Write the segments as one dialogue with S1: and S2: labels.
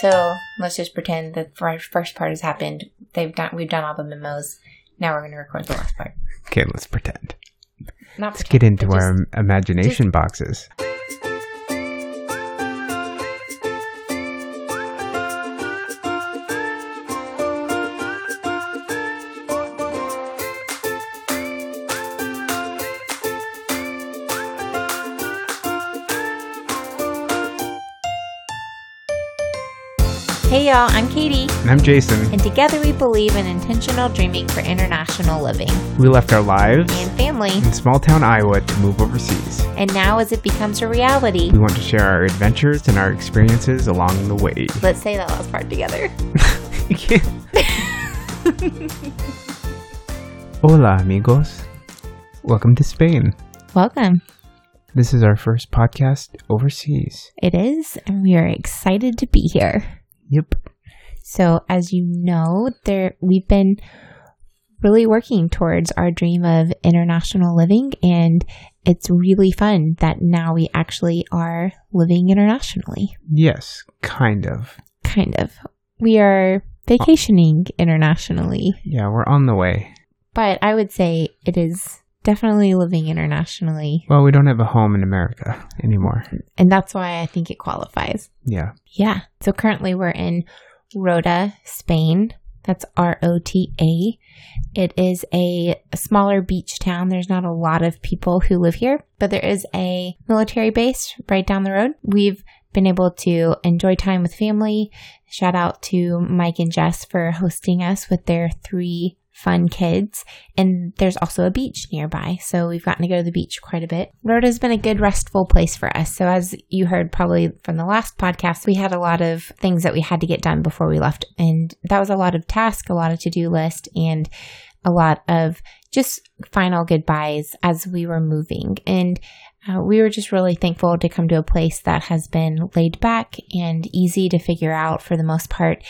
S1: So let's just pretend that the first part has happened. They've done. We've done all the memos. Now we're going to record the last part.
S2: Okay, let's pretend.
S1: Not
S2: Let's get into our
S1: just-
S2: imagination boxes.
S1: Y'all, I'm Katie,
S2: And I'm Jason.
S1: and together we believe in intentional dreaming for international living
S2: We left our lives
S1: and family.
S2: in small town Iowa to move overseas.
S1: And now, as it becomes a reality,
S2: We want to share our adventures and our experiences along the way.
S1: let's say that last part together.
S2: Hola, amigos. Welcome to Spain.
S1: Welcome.
S2: This is our first podcast overseas.
S1: It is, and we are excited to be here.
S2: Yep.
S1: So, as you know, there we've been really working towards our dream of international living, and it's really fun that now we actually are living internationally.
S2: Yes, kind of.
S1: Kind of. We are vacationing internationally,
S2: Yeah, we're on the way.
S1: but I would say it is definitely living internationally,
S2: Well, we don't have a home in America anymore.
S1: and that's why I think it qualifies.
S2: Yeah.
S1: Yeah. So currently we're in Rota, Spain. That's R O T A. It is a, a smaller beach town. There's not a lot of people who live here, but there is a military base right down the road. We've been able to enjoy time with family. Shout out to Mike and Jess for hosting us with their three fun kids. And there's also a beach nearby. So we've gotten to go to the beach quite a bit. Rota's been a good restful place for us. So as you heard probably from the last podcast, we had a lot of things that we had to get done before we left. And that was a lot of task, a lot of to-do list and a lot of just final goodbyes as we were moving. And uh, we were just really thankful to come to a place that has been laid back and easy to figure out for the most part.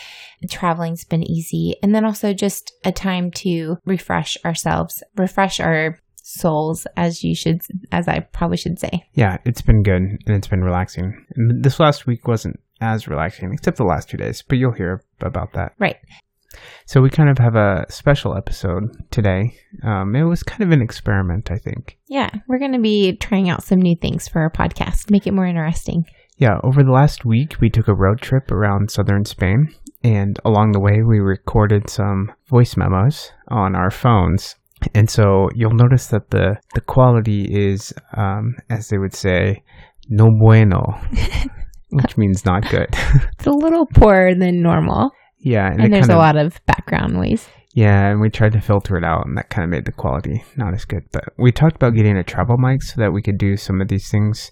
S1: Traveling's been easy. And then also just a time to refresh ourselves, refresh our souls, as you should, as I probably should say.
S2: Yeah, it's been good and it's been relaxing. And this last week wasn't as relaxing, except the last two days, but you'll hear about that.
S1: Right.
S2: So we kind of have a special episode today. Um, it was kind of an experiment, I think.
S1: Yeah. We're going to be trying out some new things for our podcast, make it more interesting.
S2: Yeah, over the last week, we took a road trip around southern Spain, and along the way, we recorded some voice memos on our phones. And so you'll notice that the, the quality is, um, as they would say, no bueno, which means not good.
S1: It's a little poorer than normal.
S2: Yeah,
S1: And,
S2: it
S1: there's
S2: kind
S1: a lot of background noise.
S2: Yeah, and we tried to filter it out, and that kind of made the quality not as good. But we talked about getting a travel mic so that we could do some of these things,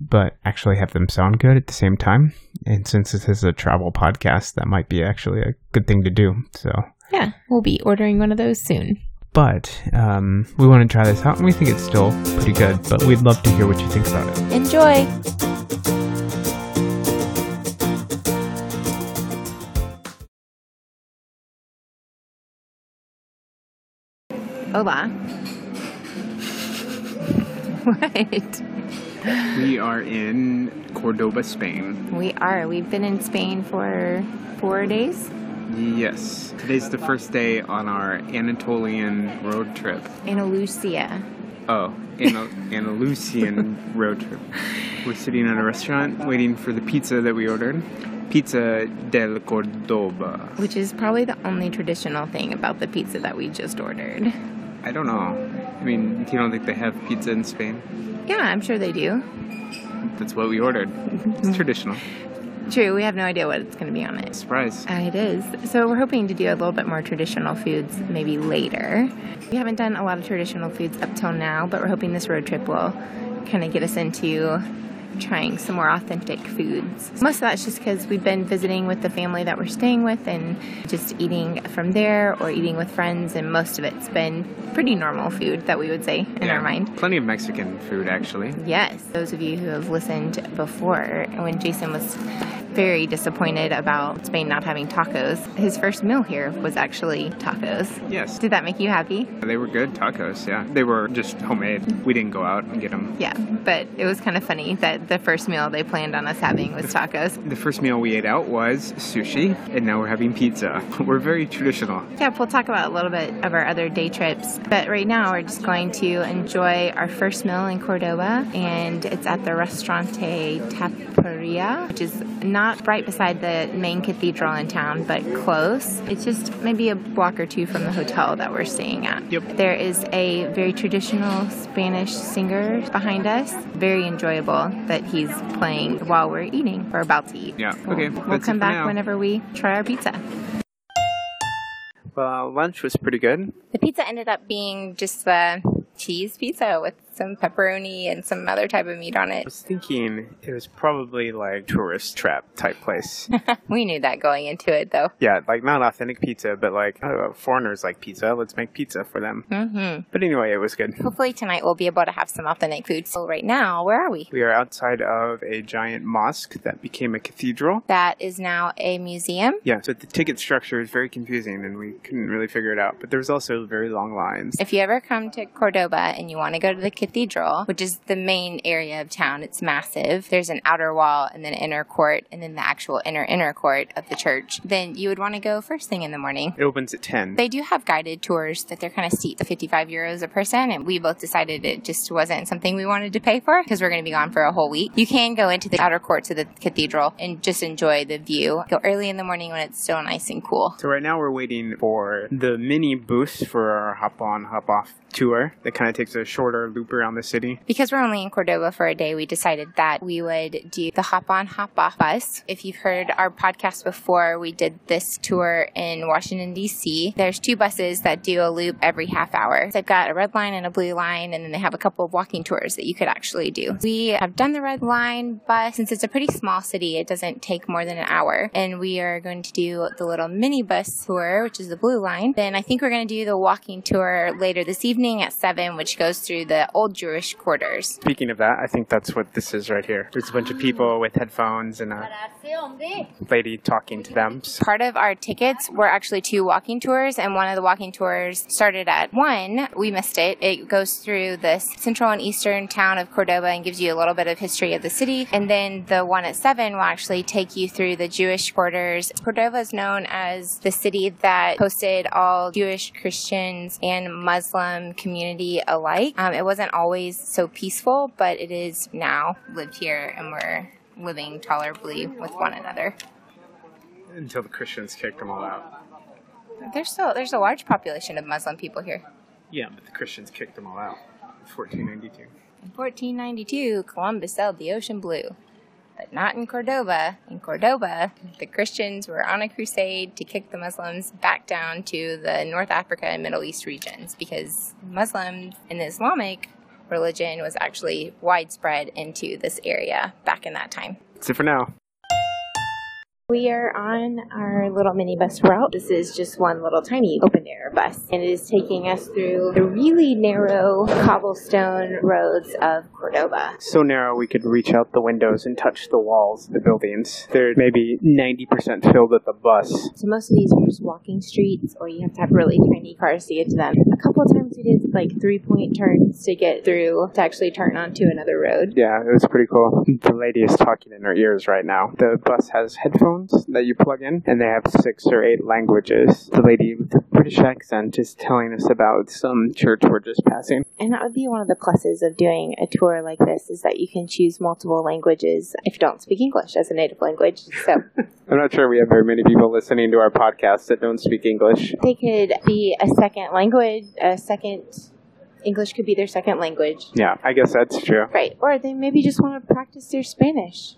S2: but actually have them sound good at the same time. And since this is a travel podcast, that might be actually a good thing to do. So,
S1: Yeah. We'll be ordering one of those soon.
S2: but um, we want to try this out, and we think it's still pretty good. But we'd love to hear what you think about it.
S1: Enjoy. Hola. What?
S2: We are in Cordoba, Spain.
S1: We are. We've been in Spain for four days.
S2: Yes, today's the first day on our Anatolian road trip.
S1: Andalusia.
S2: Oh, Andalusian road trip. We're sitting at a restaurant waiting for the pizza that we ordered. Pizza del Cordoba.
S1: Which is probably the only traditional thing about the pizza that we just ordered.
S2: I don't know. I mean, you don't think they have pizza in Spain?
S1: Yeah, I'm sure they do.
S2: That's what we ordered. It's traditional.
S1: True, we have no idea what it's going to be on it.
S2: Surprise.
S1: Uh, it is. So we're hoping to do a little bit more traditional foods maybe later. We haven't done a lot of traditional foods up till now, but we're hoping this road trip will kind of get us into trying some more authentic foods. Most of that's just because we've been visiting with the family that we're staying with and just eating from there or eating with friends, and most of it's been pretty normal food that we would say in our mind.
S2: Plenty of Mexican food, actually.
S1: Yes, those of you who have listened before, when Jason was very disappointed about Spain not having tacos. His first meal here was actually tacos.
S2: Yes.
S1: Did that make you happy?
S2: They were good tacos, yeah. They were just homemade. We didn't go out and get them.
S1: Yeah, but it was kind of funny that the first meal they planned on us having was tacos.
S2: The first meal we ate out was sushi, and now we're having pizza. We're very traditional.
S1: Yeah, we'll talk about a little bit of our other day trips, but right now we're just going to enjoy our first meal in Cordoba, and it's at the Restaurante Taperia, which is not right beside the main cathedral in town, but close. It's just maybe a block or two from the hotel that we're staying at.
S2: Yep.
S1: There is a very traditional Spanish singer behind us. Very enjoyable that he's playing while we're eating. We're about to eat.
S2: Yeah,
S1: We'll-
S2: okay,
S1: We'll,
S2: that's it
S1: come back
S2: now.
S1: whenever we try our pizza.
S2: Well, lunch was pretty good.
S1: The pizza ended up being just the cheese pizza with some pepperoni and some other type of meat on it.
S2: I was thinking it was probably like tourist trap type place.
S1: we knew that going into it, though.
S2: yeah, like not authentic pizza, but like oh, foreigners like pizza. Let's make pizza for them.
S1: hmm
S2: But anyway, it was good.
S1: Hopefully tonight we'll be able to have some authentic food. So right now, where are we?
S2: We are outside of a giant mosque that became a cathedral.
S1: That is now a museum.
S2: Yeah, so the ticket structure is very confusing and we couldn't really figure it out. But there's also very long lines.
S1: If you ever come to Cordoba and you want to go to the cathedral, which is the main area of town, it's massive. There's an outer wall and then an inner court and then the actual inner inner court of the church. Then you would want to go first thing in the morning.
S2: It opens at 10.
S1: They do have guided tours that they're kind of steep, 55 euros a person, and we both decided it just wasn't something we wanted to pay for because we're going to be gone for a whole week. You can go into the outer courts of the cathedral and just enjoy the view. Go early in the morning when it's still nice and cool.
S2: So right now we're waiting for the mini boost for our hop on, hop off tour that kind of takes a shorter loop around the city.
S1: Because we're only in Cordova for a day, we decided that we would do the hop on, hop off bus. If you've heard our podcast before, we did this tour in Washington, D.C. There's two buses that do a loop every half hour. They've got a red line and a blue line, and then they have a couple of walking tours that you could actually do. We have done the red line bus. Since it's a pretty small city, it doesn't take more than an hour. And we are going to do the little mini bus tour, which is the blue line. Then I think we're going to do the walking tour later this evening at 7, which goes through the old Jewish quarters.
S2: Speaking of that, I think that's what this is right here. There's a bunch of people with headphones and a lady talking to them.
S1: Part of our tickets were actually two walking tours, and one of the walking tours started at 1. We missed it. It goes through the central and eastern town of Cordoba and gives you a little bit of history of the city. And then the one at 7 will actually take you through the Jewish quarters. Cordova is known as the city that hosted all Jewish, Christians, and Muslim community alike. Um, it wasn't always so peaceful, but it is now lived here, and we're living tolerably with one another.
S2: Until the Christians kicked them all out.
S1: There's still there's a large population of Muslim people here.
S2: Yeah, but the Christians kicked them all out. 1492.
S1: In 1492, Columbus sailed the ocean blue. But not in Cordoba. In Cordoba, the Christians were on a crusade to kick the Muslims back down to the North Africa and Middle East regions because Muslims and Islamic religion was actually widespread into this area back in that time.
S2: That's it for now.
S1: We are on our little minibus route. This is just one little tiny open air bus, and it is taking us through the really narrow cobblestone roads of Cordoba.
S2: So narrow we could reach out the windows and touch the walls of the buildings. They're maybe 90% filled with the bus.
S1: So most of these are just walking streets, or you have to have really tiny cars to get to them. A couple of times we did like three point turns to get through to actually turn onto another road.
S2: Yeah, it was pretty cool. The lady is talking in her ears right now. The bus has headphones that you plug in, and they have six or eight languages. The lady with the British accent is telling us about some church we're just passing.
S1: And that would be one of the pluses of doing a tour like this is that you can choose multiple languages if you don't speak English as a native language. So
S2: I'm not sure we have very many people listening to our podcast that don't speak English.
S1: they could be a second language, a second English could be their second language.
S2: Yeah, I guess that's true.
S1: Right. Or they maybe just want to practice their Spanish.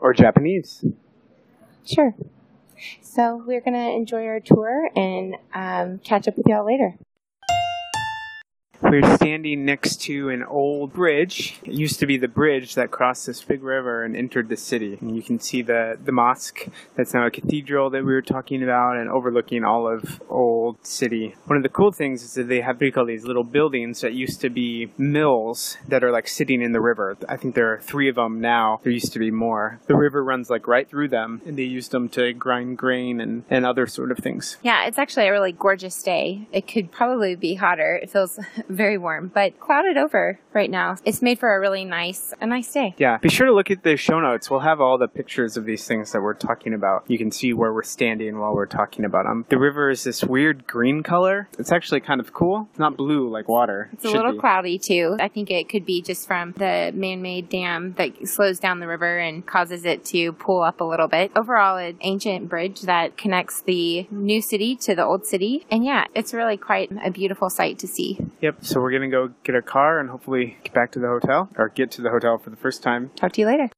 S2: Or Japanese.
S1: Sure. So we're going to enjoy our tour and um, catch up with y'all later.
S2: We're standing next to an old bridge. It used to be the bridge that crossed this big river and entered the city. And you can see the, the mosque that's now a cathedral that we were talking about and overlooking all of Old City. One of the cool things is that they have what call these little buildings that used to be mills that are like sitting in the river. I think there are three of them now. There used to be more. The river runs like right through them and they used them to grind grain and, and other sort of things.
S1: Yeah, it's actually a really gorgeous day. It could probably be hotter. It feels very warm, but clouded over right now. It's made for a really nice, a nice day.
S2: Yeah, be sure to look at the show notes. We'll have all the pictures of these things that we're talking about. You can see where we're standing while we're talking about them. The river is this weird green color. It's actually kind of cool. It's not blue like water.
S1: It's a little be. cloudy too. I think it could be just from the man-made dam that slows down the river and causes it to pull up a little bit. Overall, an ancient bridge that connects the new city to the old city. And yeah, it's really quite a beautiful sight to see.
S2: Yep. So we're going to go get a car and hopefully get back to the hotel or get to the hotel for the first time.
S1: Talk to you later.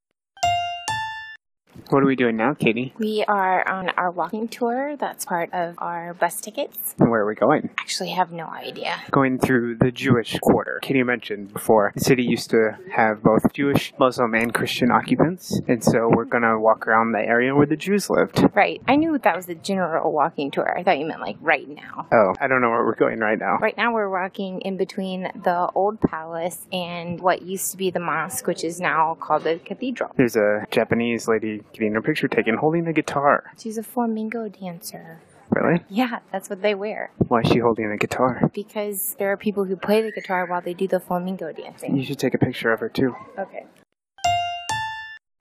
S2: What are we doing now, Katie?
S1: We are on our walking tour. That's part of our bus tickets.
S2: Where are we going?
S1: Actually, have no idea.
S2: Going through the Jewish quarter. Katie mentioned before, the city used to have both Jewish, Muslim, and Christian occupants. And so we're mm-hmm. going to walk around the area where the Jews lived.
S1: Right. I knew that was the general walking tour. I thought you meant like right now.
S2: Oh, I don't know where we're going right now.
S1: Right now, we're walking in between the old palace and what used to be the mosque, which is now called the cathedral.
S2: There's a Japanese lady getting her picture taken holding a guitar.
S1: She's a flamingo dancer.
S2: Really?
S1: Yeah, that's what they wear.
S2: Why is she holding a guitar?
S1: Because there are people who play the guitar while they do the flamingo dancing.
S2: You should take a picture of her too.
S1: Okay.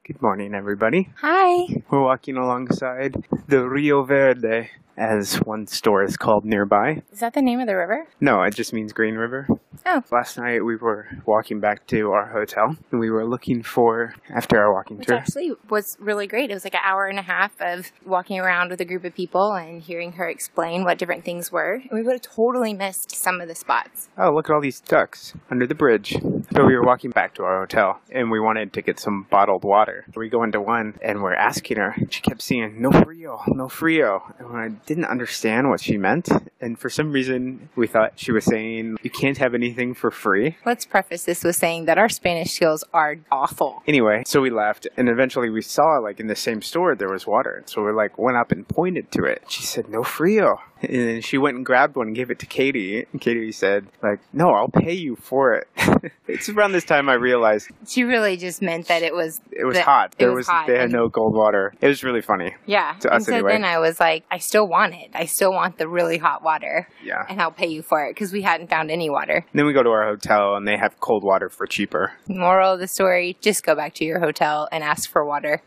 S2: Good morning, everybody.
S1: Hi.
S2: We're walking alongside the Rio Verde, as one store is called nearby.
S1: Is that the name of the river?
S2: No, it just means Green River.
S1: Oh.
S2: Last night we were walking back to our hotel and we were looking for, after our walking
S1: Which
S2: tour.
S1: actually was really great. It was like an hour and a half of walking around with a group of people and hearing her explain what different things were. We would have totally missed some of the spots.
S2: Oh, look at all these ducks under the bridge. So we were walking back to our hotel and we wanted to get some bottled water. We go into one and we're asking her. She kept saying, no frio, no frio. And I didn't understand what she meant. And for some reason, we thought she was saying, you can't have anything for free.
S1: Let's preface this with saying that our Spanish skills are awful.
S2: Anyway, so we left and eventually we saw like in the same store there was water. So we like went up and pointed to it. She said, no frio. And then she went and grabbed one and gave it to Katie. And Katie said, like, no, I'll pay you for it. it's around this time I realized.
S1: She really just meant that it was.
S2: It was hot. There
S1: was,
S2: was
S1: hot
S2: they had no cold water. It was really funny.
S1: Yeah.
S2: To us
S1: and so
S2: anyway.
S1: then I was like, I still want it. I still want the really hot water.
S2: Yeah.
S1: And I'll pay you for it because we hadn't found any water.
S2: And then we go to our hotel and they have cold water for cheaper.
S1: Moral of the story just go back to your hotel and ask for water.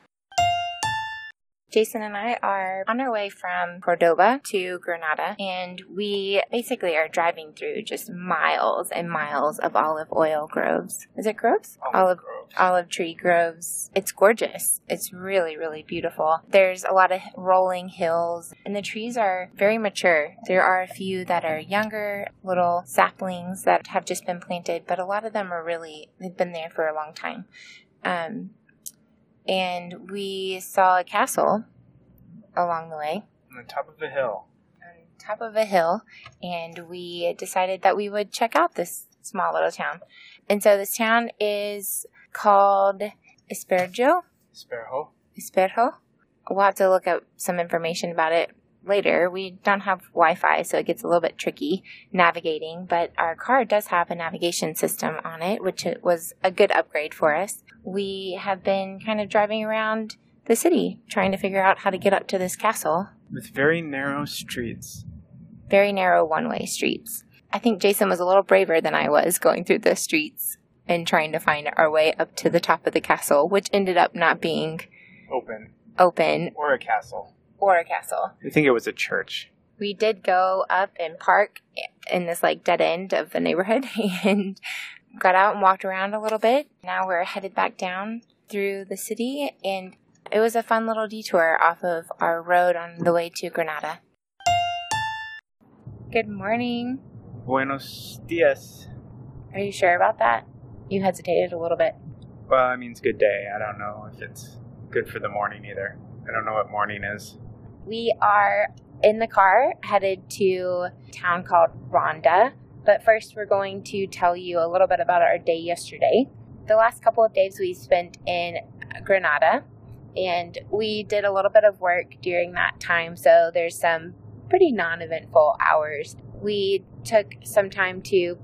S1: Jason and I are on our way from Cordoba to Granada, and we basically are driving through just miles and miles of olive oil groves. Is it groves?
S2: Olive,
S1: olive, olive tree groves. It's gorgeous. It's really, really beautiful. There's a lot of rolling hills, and the trees are very mature. There are a few that are younger, little saplings that have just been planted, but a lot of them are really, they've been there for a long time. Um, and we saw a castle along the way.
S2: On the top of a hill.
S1: On top of a hill, and we decided that we would check out this small little town. And so this town is called Esperjo.
S2: Esperjo.
S1: Esperjo. We'll have to look up some information about it later. We don't have Wi Fi, so it gets a little bit tricky navigating, but our car does have a navigation system on it, which was a good upgrade for us. We have been kind of driving around the city trying to figure out how to get up to this castle.
S2: With very narrow streets.
S1: Very narrow one way streets. I think Jason was a little braver than I was going through the streets and trying to find our way up to the top of the castle, which ended up not being
S2: open.
S1: Open.
S2: Or a castle
S1: or a castle.
S2: I think it was a church.
S1: We did go up and park in this like dead end of the neighborhood and got out and walked around a little bit. Now we're headed back down through the city and it was a fun little detour off of our road on the way to Granada. Good morning.
S2: Buenos dias.
S1: Are you sure about that? You hesitated a little bit.
S2: Well, it means good day. I don't know if it's good for the morning either. I don't know what morning is.
S1: We are in the car headed to a town called Ronda, But first, we're going to tell you a little bit about our day yesterday. The last couple of days we spent in Granada, and we did a little bit of work during that time, so there's some pretty non eventful hours. We took some time to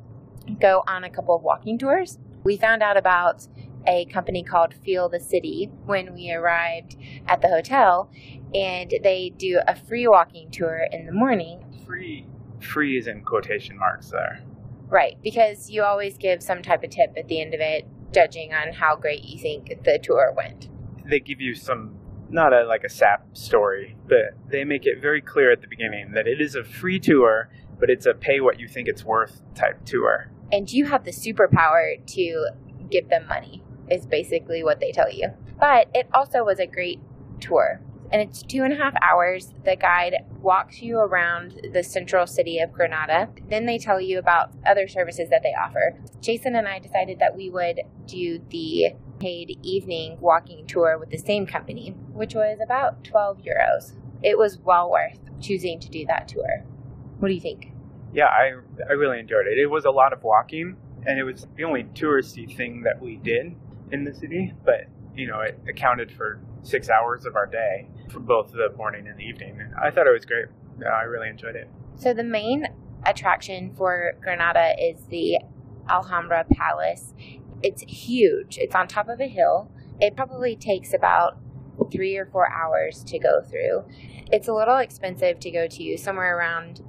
S1: go on a couple of walking tours. We found out about a company called Feel the City when we arrived at the hotel, and they do a free walking tour in the morning.
S2: Free, free is in quotation marks there.
S1: Right, because you always give some type of tip at the end of it, judging on how great you think the tour went.
S2: They give you some, not a like a sap story, but they make it very clear at the beginning that it is a free tour, but it's a pay what you think it's worth type tour.
S1: And you have the superpower to give them money is basically what they tell you. But it also was a great tour. And it's two and a half hours. The guide walks you around the central city of Granada. Then they tell you about other services that they offer. Jason and I decided that we would do the paid evening walking tour with the same company, which was about 12 euros. It was well worth choosing to do that tour. What do you think?
S2: Yeah, I, I really enjoyed it. It was a lot of walking, and it was the only touristy thing that we did in the city, but you know, it accounted for six hours of our day for both the morning and the evening. I thought it was great. I really enjoyed it.
S1: So the main attraction for Granada is the Alhambra Palace. It's huge. It's on top of a hill. It probably takes about three or four hours to go through. It's a little expensive to go to, somewhere around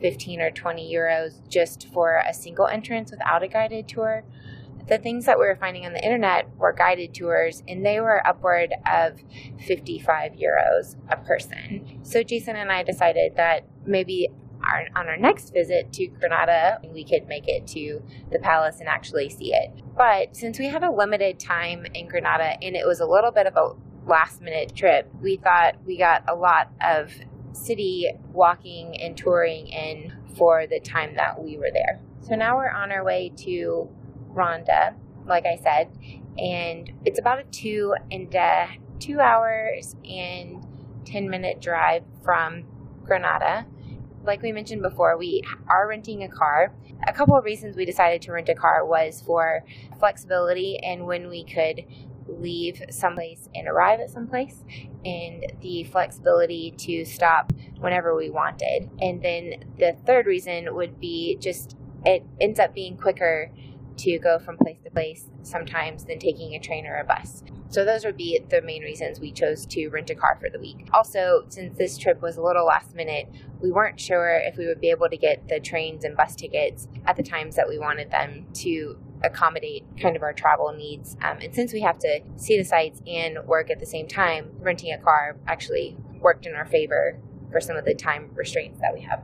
S1: 15 or 20 euros just for a single entrance without a guided tour the things that we were finding on the internet were guided tours, and they were upward of 55 euros a person. So Jason and I decided that maybe our, on our next visit to Granada, we could make it to the palace and actually see it. But since we had a limited time in Granada and it was a little bit of a last minute trip, we thought we got a lot of city walking and touring in for the time that we were there. So now we're on our way to Ronda, like I said, and it's about a two and uh, two hours and ten minute drive from Granada. Like we mentioned before, we are renting a car. A couple of reasons we decided to rent a car was for flexibility and when we could leave someplace and arrive at someplace, and the flexibility to stop whenever we wanted. And then the third reason would be just it ends up being quicker to go from place to place sometimes than taking a train or a bus. So those would be the main reasons we chose to rent a car for the week. Also, since this trip was a little last minute, we weren't sure if we would be able to get the trains and bus tickets at the times that we wanted them to accommodate kind of our travel needs. Um, and since we have to see the sites and work at the same time, renting a car actually worked in our favor for some of the time restraints that we have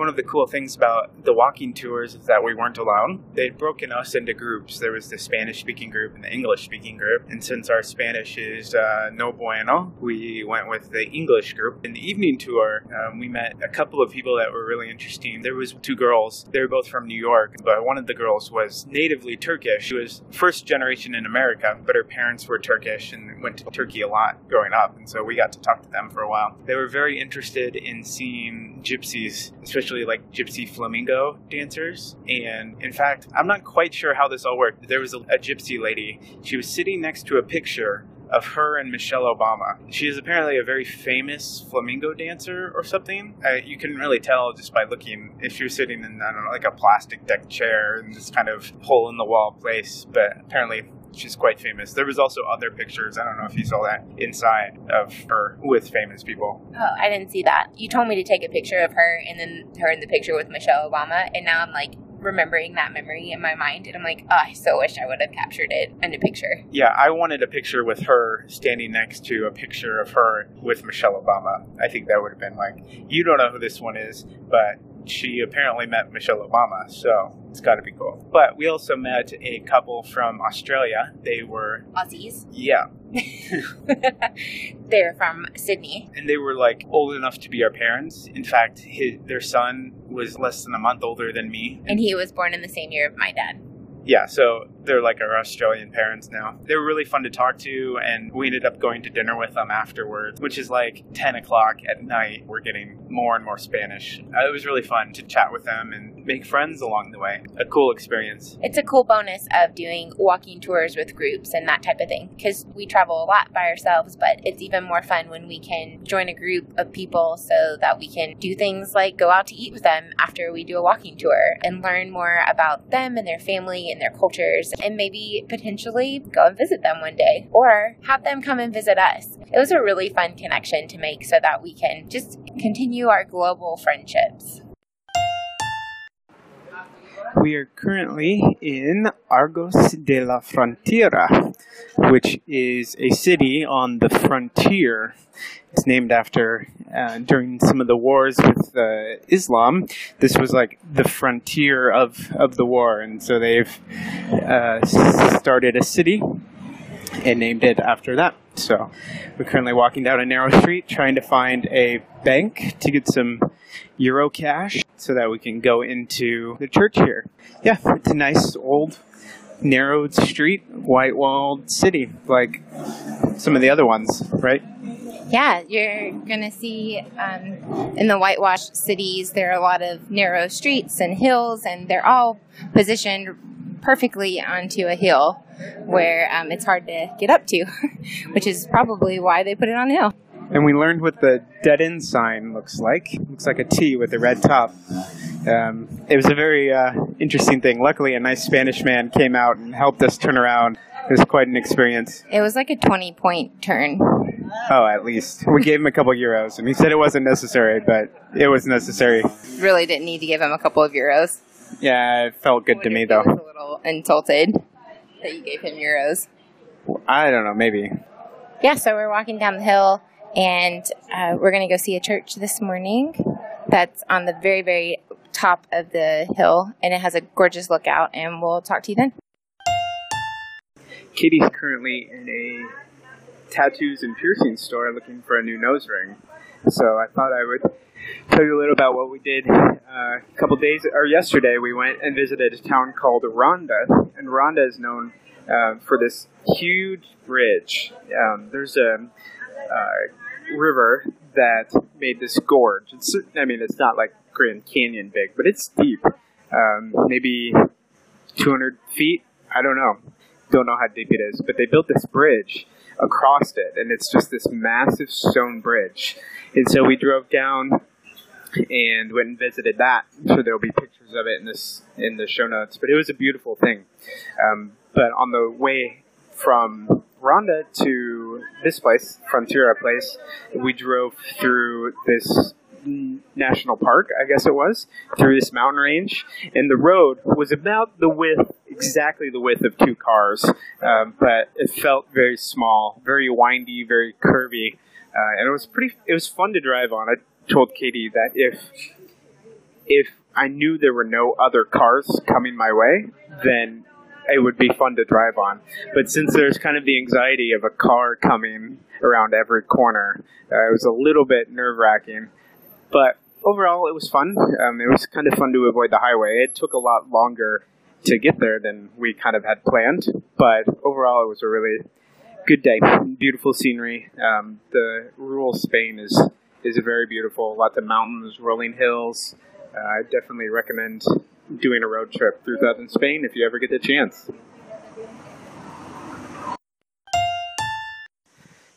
S2: one of the cool things about the walking tours is that we weren't alone. They'd broken us into groups. There was the Spanish speaking group and the English speaking group. And since our Spanish is uh, no bueno, we went with the English group. In the evening tour, um, we met a couple of people that were really interesting. There was two girls. They were both from New York, but one of the girls was natively Turkish. She was first generation in America, but her parents were Turkish and went to Turkey a lot growing up. And so we got to talk to them for a while. They were very interested in seeing gypsies, especially actually like gypsy flamingo dancers. And in fact, I'm not quite sure how this all worked. There was a, a gypsy lady. She was sitting next to a picture of her and Michelle Obama. She is apparently a very famous flamingo dancer or something. Uh, you can really tell just by looking if she was sitting in, I don't know, like a plastic deck chair in this kind of hole in the wall place. But apparently, she's quite famous. There was also other pictures. I don't know if you saw that inside of her with famous people.
S1: Oh, I didn't see that. You told me to take a picture of her and then her in the picture with Michelle Obama, and now I'm like remembering that memory in my mind, and I'm like, oh, I so wish I would have captured it in a picture.
S2: Yeah, I wanted a picture with her standing next to a picture of her with Michelle Obama. I think that would have been like, you don't know who this one is, but she apparently met Michelle Obama, so it's got to be cool. But we also met a couple from Australia. They were
S1: Aussies.
S2: Yeah.
S1: They're from Sydney.
S2: And they were like old enough to be our parents. In fact, his, their son was less than a month older than me.
S1: And he was born in the same year of my dad.
S2: yeah, so they're like our Australian parents now. They were really fun to talk to, and we ended up going to dinner with them afterwards, which is like 10 o'clock at night. We're getting more and more Spanish. Uh, it was really fun to chat with them and make friends along the way. A cool experience.
S1: It's a cool bonus of doing walking tours with groups and that type of thing because we travel a lot by ourselves, but it's even more fun when we can join a group of people so that we can do things like go out to eat with them after we do a walking tour and learn more about them and their family and their cultures and maybe potentially go and visit them one day or have them come and visit us. It was a really fun connection to make so that we can just continue our global friendships.
S2: We are currently in Arcos de la Frontera, which is a city on the frontier. It's named after, uh, during some of the wars with uh, Islam, this was like the frontier of, of the war. And so they've uh, started a city and named it after that. So we're currently walking down a narrow street trying to find a bank to get some Euro cash so that we can go into the church here. Yeah, it's a nice old narrowed street, white walled city like some of the other ones, right?
S1: Yeah, you're going to see um, in the whitewashed cities, there are a lot of narrow streets and hills, and they're all positioned perfectly onto a hill where um, it's hard to get up to, which is probably why they put it on a hill.
S2: And we learned what the dead end sign looks like. It looks like a T with a red top. Um, it was a very uh, interesting thing. Luckily, a nice Spanish man came out and helped us turn around. It was quite an experience.
S1: It was like a 20 point turn.
S2: Oh, at least. We gave him a couple euros, and he said it wasn't necessary, but it was necessary.
S1: Really didn't need to give him a couple of euros.
S2: Yeah, it felt good to me, though.
S1: Was a little insulted that you gave him euros.
S2: I don't know, maybe.
S1: Yeah, so we're walking down the hill and uh, we're going to go see a church this morning that's on the very, very top of the hill and it has a gorgeous lookout. And we'll talk to you then.
S2: Katie's currently in a tattoos and piercing store looking for a new nose ring. So I thought I would tell you a little about what we did uh, a couple days or yesterday. We went and visited a town called Ronda, and Ronda is known uh, for this huge bridge. Um, there's a uh, river that made this gorge. It's, I mean, it's not like Grand Canyon big, but it's deep. Um, maybe 200 feet. I don't know. Don't know how deep it is, but they built this bridge across it, and it's just this massive stone bridge. And so we drove down and went and visited that. Sure there'll be pictures of it in this in the show notes. But it was a beautiful thing. Um, but on the way from Ronda to this place, Frontera place, we drove through this national park, I guess it was, through this mountain range, and the road was about the width, exactly the width of two cars, um, but it felt very small, very windy, very curvy, uh, and it was pretty. It was fun to drive on. I told Katie that if if I knew there were no other cars coming my way, then it would be fun to drive on. But since there's kind of the anxiety of a car coming around every corner, uh, it was a little bit nerve wracking. But overall, it was fun. Um, it was kind of fun to avoid the highway. It took a lot longer to get there than we kind of had planned, but overall, it was a really good day. Beautiful scenery. Um, the rural Spain is is very beautiful. Lots of mountains, rolling hills. Uh, I definitely recommend doing a road trip through southern Spain if you ever get the chance.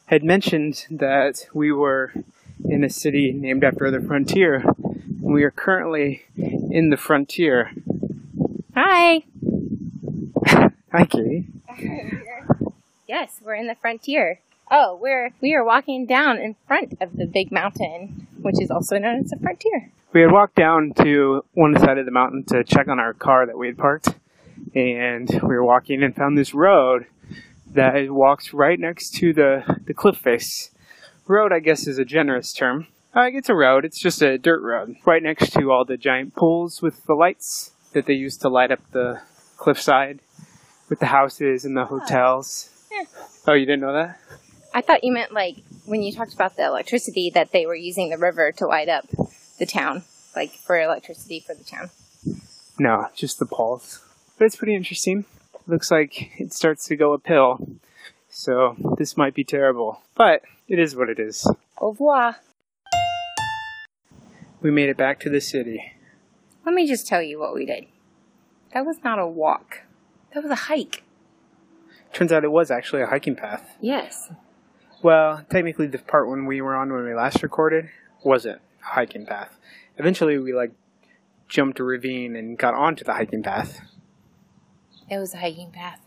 S2: Had mentioned that we were in a city named after the frontier. We are currently in the frontier.
S1: Hi.
S2: Hi, Katie.
S1: yes, we're in the frontier. Oh, we're we are walking down in front of the big mountain, which is also known as the frontier.
S2: We had walked down to one side of the mountain to check on our car that we had parked, and we were walking and found this road that walks right next to the the cliff face. Road, I guess, is a generous term. Uh, it's a road. It's just a dirt road, right next to all the giant poles with the lights that they use to light up the cliffside, with the houses and the hotels.
S1: Yeah.
S2: Oh, you didn't know that?
S1: I thought you meant like when you talked about the electricity that they were using the river to light up the town, like for electricity for the town.
S2: No, just the poles. but it's pretty interesting. Looks like it starts to go uphill. So this might be terrible, but it is what it is.
S1: Au revoir.
S2: We made it back to the city.
S1: Let me just tell you what we did. That was not a walk. That was a hike.
S2: Turns out it was actually a hiking path.
S1: Yes.
S2: Well, technically, the part when we were on when we last recorded wasn't a hiking path. Eventually, we like jumped a ravine and got onto the hiking path.
S1: It was a hiking path.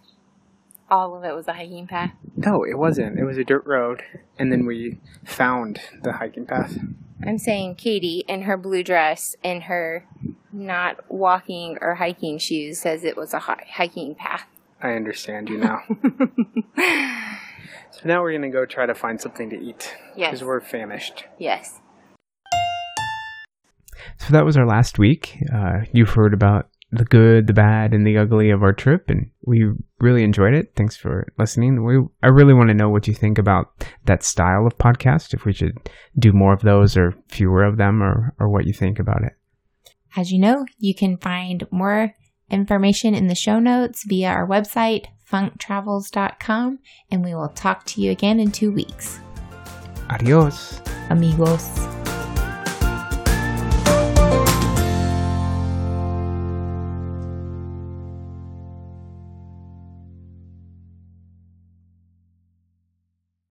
S1: All of it was a hiking path.
S2: No, it wasn't. It was a dirt road, and then we found the hiking path.
S1: I'm saying Katie in her blue dress and her not walking or hiking shoes says it was a hiking path.
S2: I understand you now. so now we're gonna go try to find something to eat
S1: Yes.
S2: because we're famished.
S1: Yes.
S2: So that was our last week. Uh, you've heard about the good, the bad, and the ugly of our trip, and we really enjoyed it. Thanks for listening. We I really want to know what you think about that style of podcast. If we should do more of those or fewer of them, or or what you think about it.
S1: As you know, you can find more information in the show notes via our website, funktravels.com, and we will talk to you again in two weeks.
S2: Adios.
S1: Amigos.